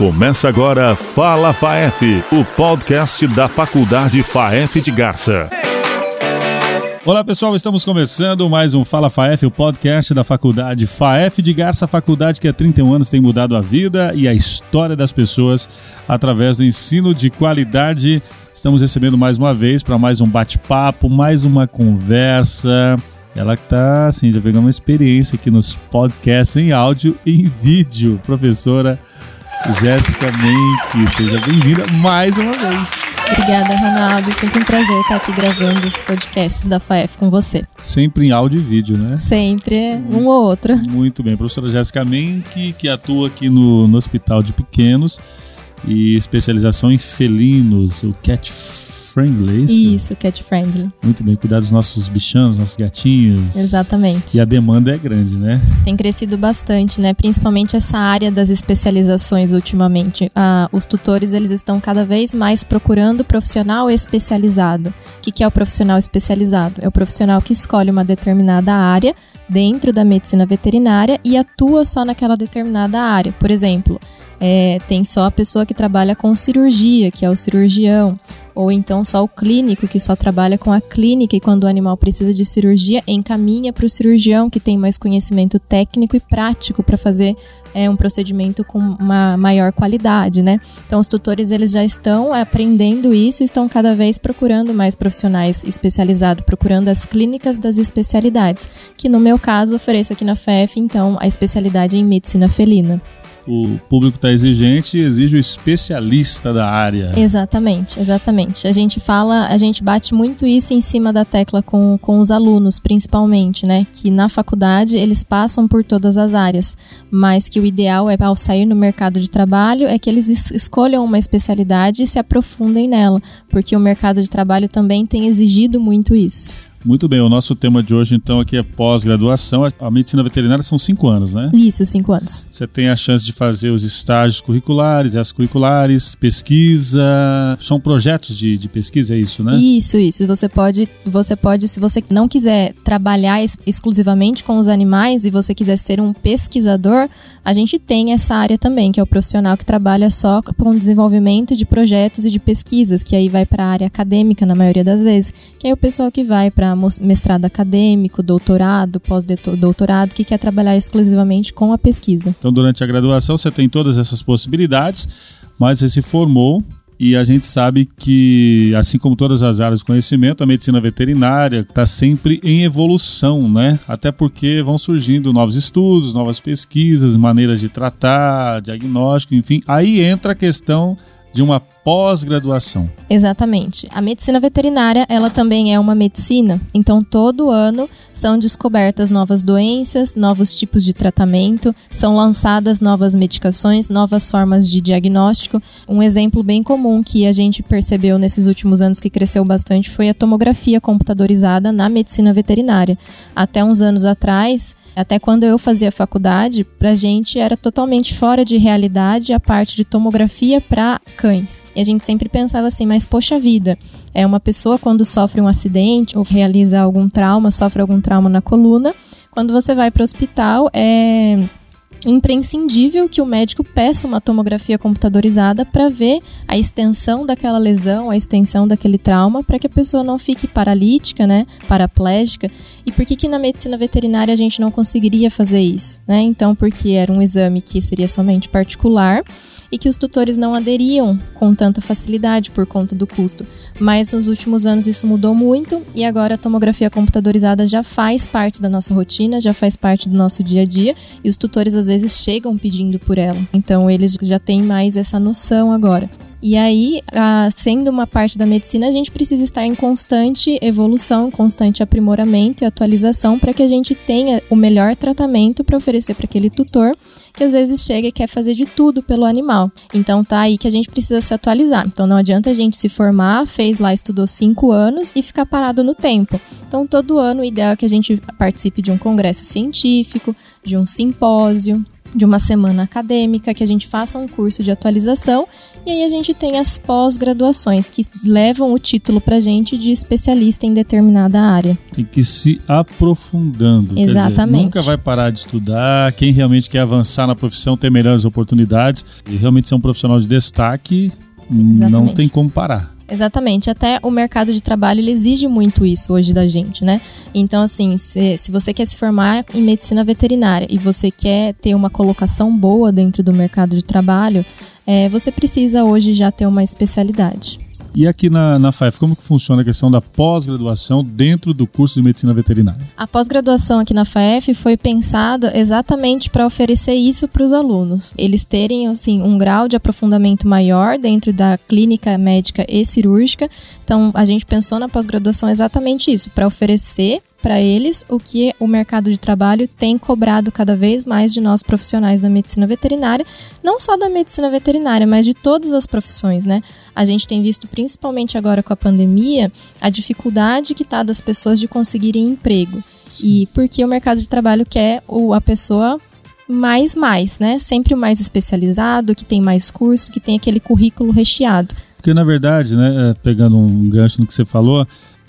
Começa agora Fala FAEF, o podcast da Faculdade FAEF de Garça. Olá pessoal, estamos começando mais um Fala FAEF, o podcast da Faculdade FAEF de Garça, faculdade que há 31 anos tem mudado a vida e a história das pessoas através do ensino de qualidade. Estamos recebendo mais uma vez para mais um bate-papo, mais uma conversa. Ela que tá, assim, já pegou uma experiência aqui nos podcasts em áudio e em vídeo, professora Jéssica Menck. Seja bem-vinda mais uma vez. Obrigada, Ronaldo. Sempre um prazer estar aqui gravando os podcasts da FAEF com você. Sempre em áudio e vídeo, né? Sempre, um ou outro. Muito bem. Professora Jéssica Menck, que atua aqui no, no Hospital de Pequenos e especialização em felinos, o Cat friendly, é isso? Isso, cat friendly. Muito bem, cuidar dos nossos bichanos, nossos gatinhos. Exatamente. E a demanda é grande, né? Tem crescido bastante, né? Principalmente essa área das especializações ultimamente. Ah, os tutores, eles estão cada vez mais procurando profissional especializado. O que, que é o profissional especializado? É o profissional que escolhe uma determinada área dentro da medicina veterinária e atua só naquela determinada área. Por exemplo, é, tem só a pessoa que trabalha com cirurgia, que é o cirurgião, ou então só o clínico, que só trabalha com a clínica e quando o animal precisa de cirurgia, encaminha para o cirurgião, que tem mais conhecimento técnico e prático para fazer é, um procedimento com uma maior qualidade, né? Então, os tutores eles já estão aprendendo isso estão cada vez procurando mais profissionais especializados, procurando as clínicas das especialidades, que no meu caso ofereço aqui na FEF, então, a especialidade em medicina felina o público está exigente e exige o especialista da área. Exatamente, exatamente. A gente fala, a gente bate muito isso em cima da tecla com, com os alunos, principalmente, né? Que na faculdade eles passam por todas as áreas, mas que o ideal é, ao sair no mercado de trabalho, é que eles escolham uma especialidade e se aprofundem nela, porque o mercado de trabalho também tem exigido muito isso. Muito bem, o nosso tema de hoje então aqui é pós-graduação. A medicina veterinária são cinco anos, né? Isso, cinco anos. Você tem a chance de fazer os estágios curriculares, extracurriculares, pesquisa. São projetos de, de pesquisa, é isso, né? Isso, isso. Você pode, você pode, se você não quiser trabalhar ex exclusivamente com os animais e você quiser ser um pesquisador, a gente tem essa área também, que é o profissional que trabalha só com desenvolvimento de projetos e de pesquisas, que aí vai para a área acadêmica na maioria das vezes, que é o pessoal que vai para mestrado acadêmico, doutorado, pós-doutorado, que quer trabalhar exclusivamente com a pesquisa. Então, durante a graduação, você tem todas essas possibilidades, mas você se formou e a gente sabe que, assim como todas as áreas de conhecimento, a medicina veterinária está sempre em evolução, né? Até porque vão surgindo novos estudos, novas pesquisas, maneiras de tratar, diagnóstico, enfim. Aí entra a questão de uma pós-graduação. Exatamente. A medicina veterinária, ela também é uma medicina, então todo ano são descobertas novas doenças, novos tipos de tratamento, são lançadas novas medicações, novas formas de diagnóstico. Um exemplo bem comum que a gente percebeu nesses últimos anos que cresceu bastante foi a tomografia computadorizada na medicina veterinária. Até uns anos atrás, até quando eu fazia faculdade, pra gente era totalmente fora de realidade a parte de tomografia para cães. E a gente sempre pensava assim, mas poxa vida, é uma pessoa quando sofre um acidente ou realiza algum trauma, sofre algum trauma na coluna, quando você vai para o hospital, é imprescindível que o médico peça uma tomografia computadorizada para ver a extensão daquela lesão, a extensão daquele trauma, para que a pessoa não fique paralítica, né, paraplégica. E por que, que na medicina veterinária a gente não conseguiria fazer isso? Né? Então, porque era um exame que seria somente particular e que os tutores não aderiam com tanta facilidade por conta do custo. Mas nos últimos anos isso mudou muito e agora a tomografia computadorizada já faz parte da nossa rotina, já faz parte do nosso dia a dia e os tutores às vezes chegam pedindo por ela. Então eles já têm mais essa noção agora. E aí, sendo uma parte da medicina, a gente precisa estar em constante evolução, constante aprimoramento e atualização para que a gente tenha o melhor tratamento para oferecer para aquele tutor que às vezes chega e quer fazer de tudo pelo animal. Então tá aí que a gente precisa se atualizar. Então não adianta a gente se formar, fez lá, estudou cinco anos e ficar parado no tempo. Então todo ano o ideal é que a gente participe de um congresso científico, de um simpósio, de uma semana acadêmica, que a gente faça um curso de atualização e aí a gente tem as pós-graduações que levam o título pra gente de especialista em determinada área. Tem que se aprofundando. Exatamente. Dizer, nunca vai parar de estudar. Quem realmente quer avançar na profissão ter melhores oportunidades e realmente ser um profissional de destaque, Exatamente. não tem como parar. Exatamente, até o mercado de trabalho ele exige muito isso hoje da gente, né? Então, assim, se, se você quer se formar em medicina veterinária e você quer ter uma colocação boa dentro do mercado de trabalho, é, você precisa hoje já ter uma especialidade. E aqui na, na FAEF, como que funciona a questão da pós-graduação dentro do curso de medicina veterinária? A pós-graduação aqui na FAEF foi pensada exatamente para oferecer isso para os alunos. Eles terem assim um grau de aprofundamento maior dentro da clínica médica e cirúrgica. Então, a gente pensou na pós-graduação exatamente isso, para oferecer para eles o que o mercado de trabalho tem cobrado cada vez mais de nós profissionais da medicina veterinária, não só da medicina veterinária, mas de todas as profissões, né? A gente tem visto, principalmente agora com a pandemia, a dificuldade que está das pessoas de conseguirem emprego. E porque o mercado de trabalho quer o, a pessoa mais mais, né? Sempre o mais especializado, que tem mais curso, que tem aquele currículo recheado. Porque na verdade, né, pegando um gancho no que você falou,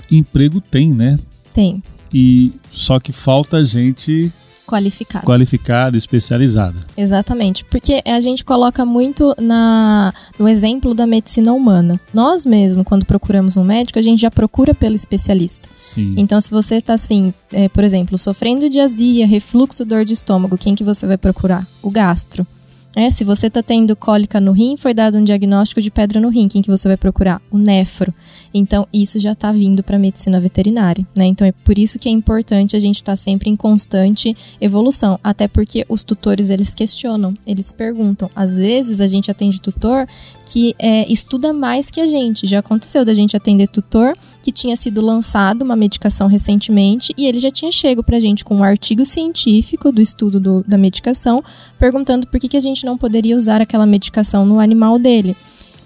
emprego tem, né? Tem e só que falta gente qualificada, qualificada, especializada. Exatamente, porque a gente coloca muito na no exemplo da medicina humana. Nós mesmo, quando procuramos um médico, a gente já procura pelo especialista. Sim. Então, se você está assim, é, por exemplo, sofrendo de azia, refluxo, dor de estômago, quem que você vai procurar? O gastro. É, se você está tendo cólica no rim, foi dado um diagnóstico de pedra no rim. Quem que você vai procurar? O nefro. Então, isso já está vindo para a medicina veterinária. Né? Então, é por isso que é importante a gente estar tá sempre em constante evolução. Até porque os tutores, eles questionam, eles perguntam. Às vezes, a gente atende tutor que é, estuda mais que a gente. Já aconteceu da gente atender tutor que tinha sido lançado uma medicação recentemente e ele já tinha chego para a gente com um artigo científico do estudo do, da medicação, perguntando por que, que a gente não poderia usar aquela medicação no animal dele.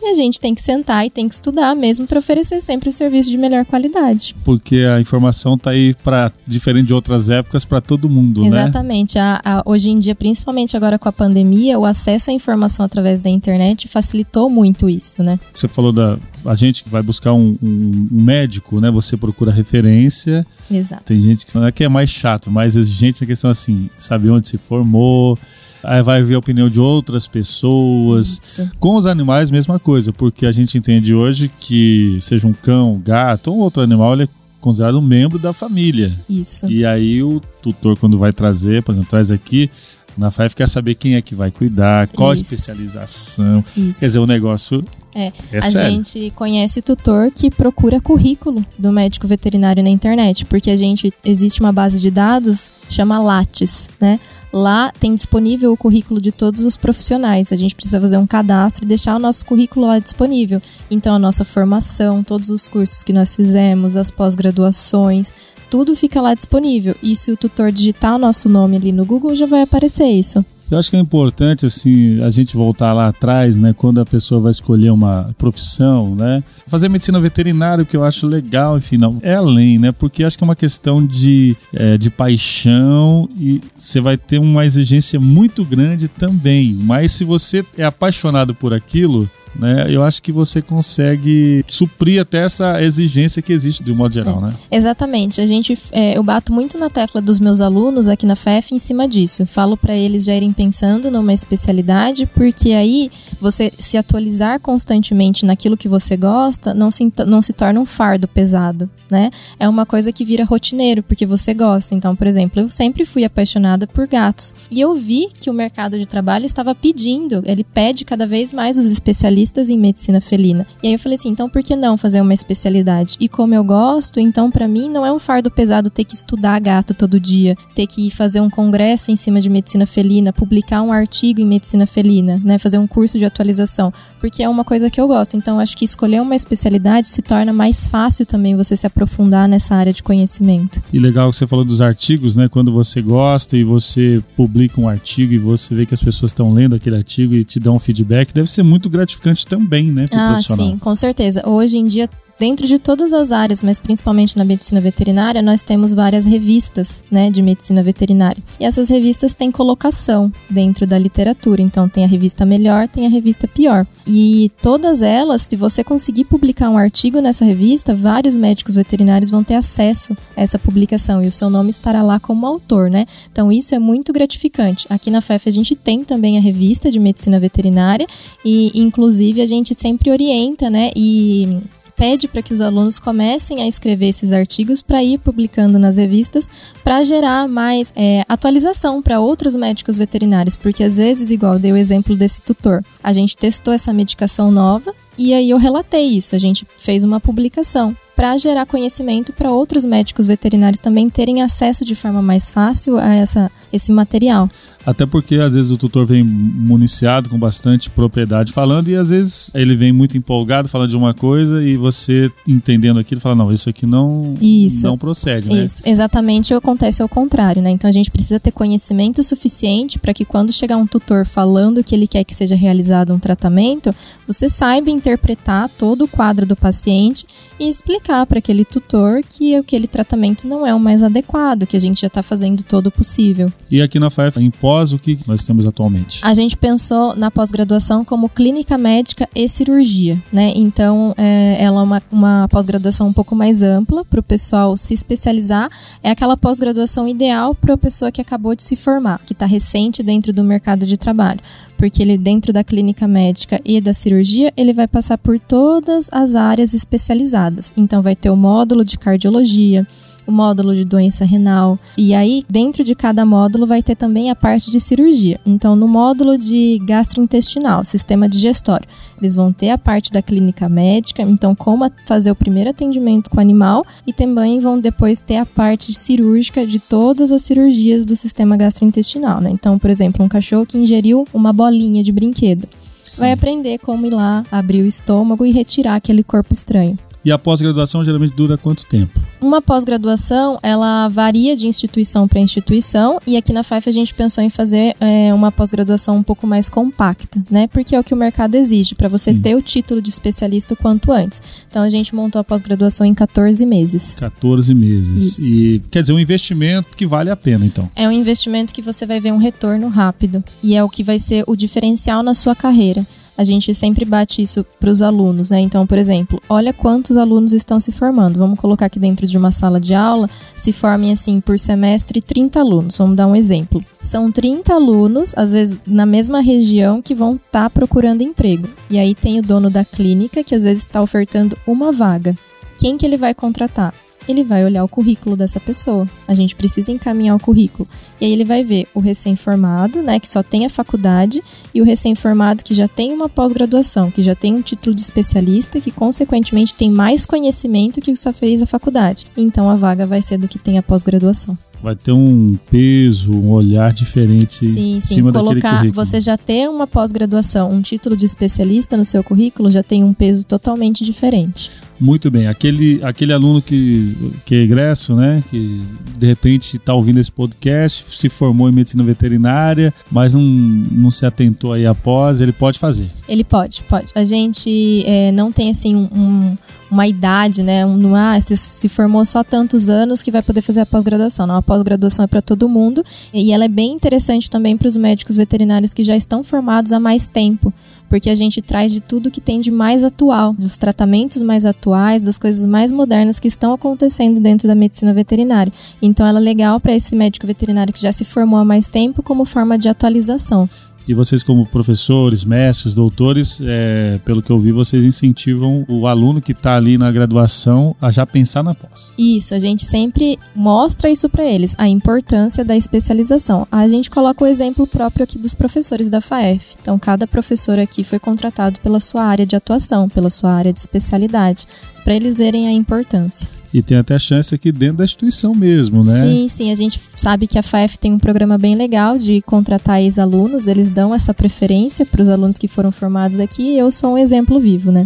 E a gente tem que sentar e tem que estudar mesmo para oferecer sempre o serviço de melhor qualidade. Porque a informação está aí para diferente de outras épocas para todo mundo, Exatamente. né? Exatamente. Hoje em dia, principalmente agora com a pandemia, o acesso à informação através da internet facilitou muito isso, né? Você falou da a gente que vai buscar um, um, um, médico, né? Você procura referência. Exato. Tem gente que, que é mais chato, mais exigente na questão assim, saber onde se formou, aí vai ver a opinião de outras pessoas. Isso. Com os animais, mesma coisa, porque a gente entende hoje que seja um cão, gato ou outro animal, ele é considerado um membro da família. Isso. E aí o tutor, quando vai trazer, por exemplo, traz aqui, na FAF quer saber quem é que vai cuidar, qual Isso. a especialização. Isso. Quer dizer, o negócio é, é a sério. gente conhece tutor que procura currículo do médico veterinário na internet, porque a gente existe uma base de dados chama Lattes, né? Lá tem disponível o currículo de todos os profissionais. A gente precisa fazer um cadastro e deixar o nosso currículo lá disponível. Então a nossa formação, todos os cursos que nós fizemos, as pós-graduações, tudo fica lá disponível. E se o tutor digitar o nosso nome ali no Google, já vai aparecer isso. Eu acho que é importante assim a gente voltar lá atrás, né, quando a pessoa vai escolher uma profissão, né, fazer medicina veterinária, que eu acho legal, enfim, não é além, né, porque acho que é uma questão de, é, de paixão e você vai ter uma exigência muito grande também. Mas se você é apaixonado por aquilo, né, eu acho que você consegue suprir até essa exigência que existe de um modo geral, né? Exatamente. A gente, é, eu bato muito na tecla dos meus alunos aqui na FEF em cima disso. Falo para eles já irem pensando numa especialidade, porque aí você se atualizar constantemente naquilo que você gosta não se, não se torna um fardo pesado, né? É uma coisa que vira rotineiro, porque você gosta. Então, por exemplo, eu sempre fui apaixonada por gatos. E eu vi que o mercado de trabalho estava pedindo, ele pede cada vez mais os especialistas especialistas em medicina felina. E aí eu falei assim, então por que não fazer uma especialidade? E como eu gosto, então para mim não é um fardo pesado ter que estudar gato todo dia, ter que fazer um congresso em cima de medicina felina, publicar um artigo em medicina felina, né, fazer um curso de atualização, porque é uma coisa que eu gosto. Então acho que escolher uma especialidade se torna mais fácil também você se aprofundar nessa área de conhecimento. E legal que você falou dos artigos, né? Quando você gosta e você publica um artigo e você vê que as pessoas estão lendo aquele artigo e te dão um feedback, deve ser muito gratificante também, né, pro ah, sim, com certeza. Hoje em dia dentro de todas as áreas, mas principalmente na medicina veterinária, nós temos várias revistas, né, de medicina veterinária. E essas revistas têm colocação dentro da literatura, então tem a revista melhor, tem a revista pior. E todas elas, se você conseguir publicar um artigo nessa revista, vários médicos veterinários vão ter acesso a essa publicação e o seu nome estará lá como autor, né? Então isso é muito gratificante. Aqui na FEF a gente tem também a revista de medicina veterinária e inclusive a gente sempre orienta, né, e pede para que os alunos comecem a escrever esses artigos para ir publicando nas revistas para gerar mais é, atualização para outros médicos veterinários, porque às vezes, igual dei o exemplo desse tutor, a gente testou essa medicação nova e aí eu relatei isso, a gente fez uma publicação para gerar conhecimento para outros médicos veterinários também terem acesso de forma mais fácil a essa, esse material. Até porque às vezes o tutor vem municiado com bastante propriedade falando e às vezes ele vem muito empolgado falando de uma coisa e você entendendo aquilo fala não, isso aqui não isso, não procede, né? Isso, exatamente acontece ao contrário, né? Então a gente precisa ter conhecimento suficiente para que quando chegar um tutor falando que ele quer que seja realizado um tratamento, você saiba interpretar todo o quadro do paciente e explicar para aquele tutor que aquele tratamento não é o mais adequado, que a gente já está fazendo todo o possível. E aqui na FAEF, em pós, o que nós temos atualmente? A gente pensou na pós-graduação como clínica médica e cirurgia, né? Então, é, ela é uma, uma pós-graduação um pouco mais ampla para o pessoal se especializar. É aquela pós-graduação ideal para a pessoa que acabou de se formar, que está recente dentro do mercado de trabalho porque ele dentro da clínica médica e da cirurgia, ele vai passar por todas as áreas especializadas. Então vai ter o módulo de cardiologia, o módulo de doença renal. E aí, dentro de cada módulo, vai ter também a parte de cirurgia. Então, no módulo de gastrointestinal, sistema digestório, eles vão ter a parte da clínica médica, então, como fazer o primeiro atendimento com o animal, e também vão depois ter a parte cirúrgica de todas as cirurgias do sistema gastrointestinal. Né? Então, por exemplo, um cachorro que ingeriu uma bolinha de brinquedo. Sim. Vai aprender como ir lá, abrir o estômago e retirar aquele corpo estranho. E a pós-graduação geralmente dura quanto tempo? Uma pós-graduação, ela varia de instituição para instituição e aqui na FAF a gente pensou em fazer é, uma pós-graduação um pouco mais compacta, né? Porque é o que o mercado exige, para você Sim. ter o título de especialista o quanto antes. Então a gente montou a pós-graduação em 14 meses. 14 meses. Isso. E quer dizer, um investimento que vale a pena, então. É um investimento que você vai ver um retorno rápido e é o que vai ser o diferencial na sua carreira a gente sempre bate isso para os alunos, né? Então, por exemplo, olha quantos alunos estão se formando. Vamos colocar aqui dentro de uma sala de aula, se formem assim por semestre 30 alunos. Vamos dar um exemplo. São 30 alunos, às vezes na mesma região, que vão estar tá procurando emprego. E aí tem o dono da clínica que às vezes está ofertando uma vaga. Quem que ele vai contratar? Ele vai olhar o currículo dessa pessoa. A gente precisa encaminhar o currículo. E aí ele vai ver o recém-formado, né, que só tem a faculdade, e o recém-formado que já tem uma pós-graduação, que já tem um título de especialista, que consequentemente tem mais conhecimento que só fez a faculdade. Então a vaga vai ser do que tem a pós-graduação vai ter um peso, um olhar diferente sim, em sim. cima Colocar, Você já ter uma pós-graduação, um título de especialista no seu currículo já tem um peso totalmente diferente. Muito bem. Aquele, aquele aluno que, que é egresso, né? Que de repente está ouvindo esse podcast, se formou em medicina veterinária, mas não, não se atentou aí após, ele pode fazer. Ele pode, pode. A gente é, não tem assim um, uma idade, né? Um, ah, se, se formou só tantos anos que vai poder fazer a pós-graduação. Não, a pós-graduação é para todo mundo e ela é bem interessante também para os médicos veterinários que já estão formados há mais tempo porque a gente traz de tudo que tem de mais atual, dos tratamentos mais atuais, das coisas mais modernas que estão acontecendo dentro da medicina veterinária. Então ela é legal para esse médico veterinário que já se formou há mais tempo como forma de atualização. E vocês, como professores, mestres, doutores, é, pelo que eu vi, vocês incentivam o aluno que está ali na graduação a já pensar na pós. Isso, a gente sempre mostra isso para eles, a importância da especialização. A gente coloca o exemplo próprio aqui dos professores da FAEF. Então, cada professor aqui foi contratado pela sua área de atuação, pela sua área de especialidade, para eles verem a importância. E tem até chance aqui dentro da instituição mesmo, né? Sim, sim. A gente sabe que a FAEF tem um programa bem legal de contratar ex-alunos. Eles dão essa preferência para os alunos que foram formados aqui e eu sou um exemplo vivo, né?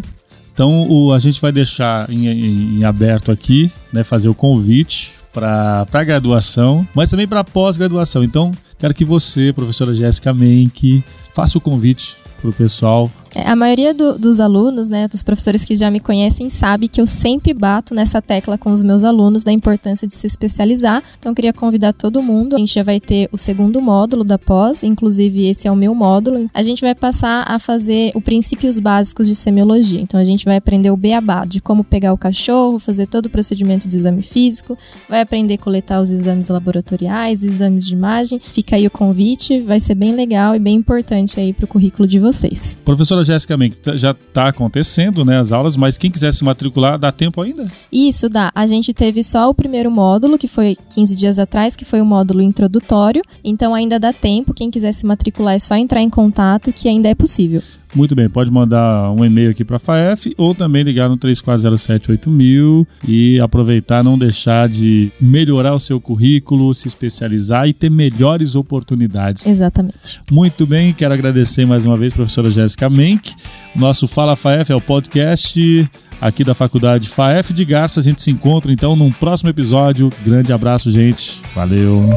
Então o, a gente vai deixar em, em, em aberto aqui, né, fazer o convite para a graduação, mas também para pós-graduação. Então, quero que você, professora Jéssica Menck, faça o convite para o pessoal a maioria do, dos alunos, né, dos professores que já me conhecem, sabe que eu sempre bato nessa tecla com os meus alunos da importância de se especializar. Então, queria convidar todo mundo. A gente já vai ter o segundo módulo da pós, inclusive esse é o meu módulo. A gente vai passar a fazer o princípios básicos de semiologia. Então, a gente vai aprender o beabá, de como pegar o cachorro, fazer todo o procedimento de exame físico, vai aprender a coletar os exames laboratoriais, exames de imagem. Fica aí o convite, vai ser bem legal e bem importante aí para o currículo de vocês. Professora Jéssica Menck, já está acontecendo né, as aulas, mas quem quiser se matricular, dá tempo ainda? Isso, dá. A gente teve só o primeiro módulo, que foi 15 dias atrás, que foi o módulo introdutório, então ainda dá tempo. Quem quiser se matricular é só entrar em contato, que ainda é possível. Muito bem, pode mandar um e-mail aqui para a FAEF ou também ligar no 34078000 e aproveitar, não deixar de melhorar o seu currículo, se especializar e ter melhores oportunidades. Exatamente. Muito bem, quero agradecer mais uma vez a professora Jéssica Menck. Nosso Fala FAEF é o podcast aqui da Faculdade FAEF de Garça. A gente se encontra então num próximo episódio. Grande abraço, gente. Valeu.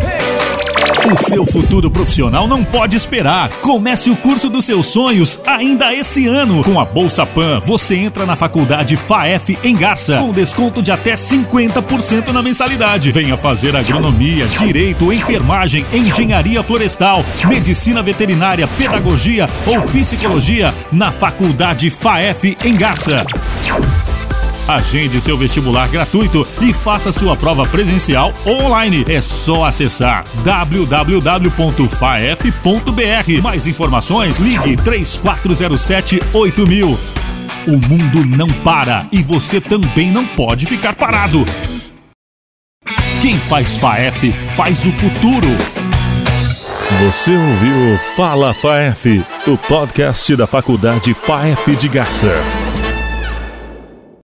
O seu futuro profissional não pode esperar. Comece o curso dos seus sonhos ainda esse ano. Com a Bolsa Pan, você entra na faculdade FAEF em Garça, com desconto de até 50% na mensalidade. Venha fazer agronomia, direito, enfermagem, engenharia florestal, medicina veterinária, pedagogia ou psicologia na faculdade FAEF em Garça. Agende seu vestibular gratuito e faça sua prova presencial online. É só acessar www.faef.br. Mais informações, ligue 3407 8000. O mundo não para e você também não pode ficar parado. Quem faz FAEF faz o futuro. Você ouviu Fala FAEF, o podcast da Faculdade FAEF de Garça.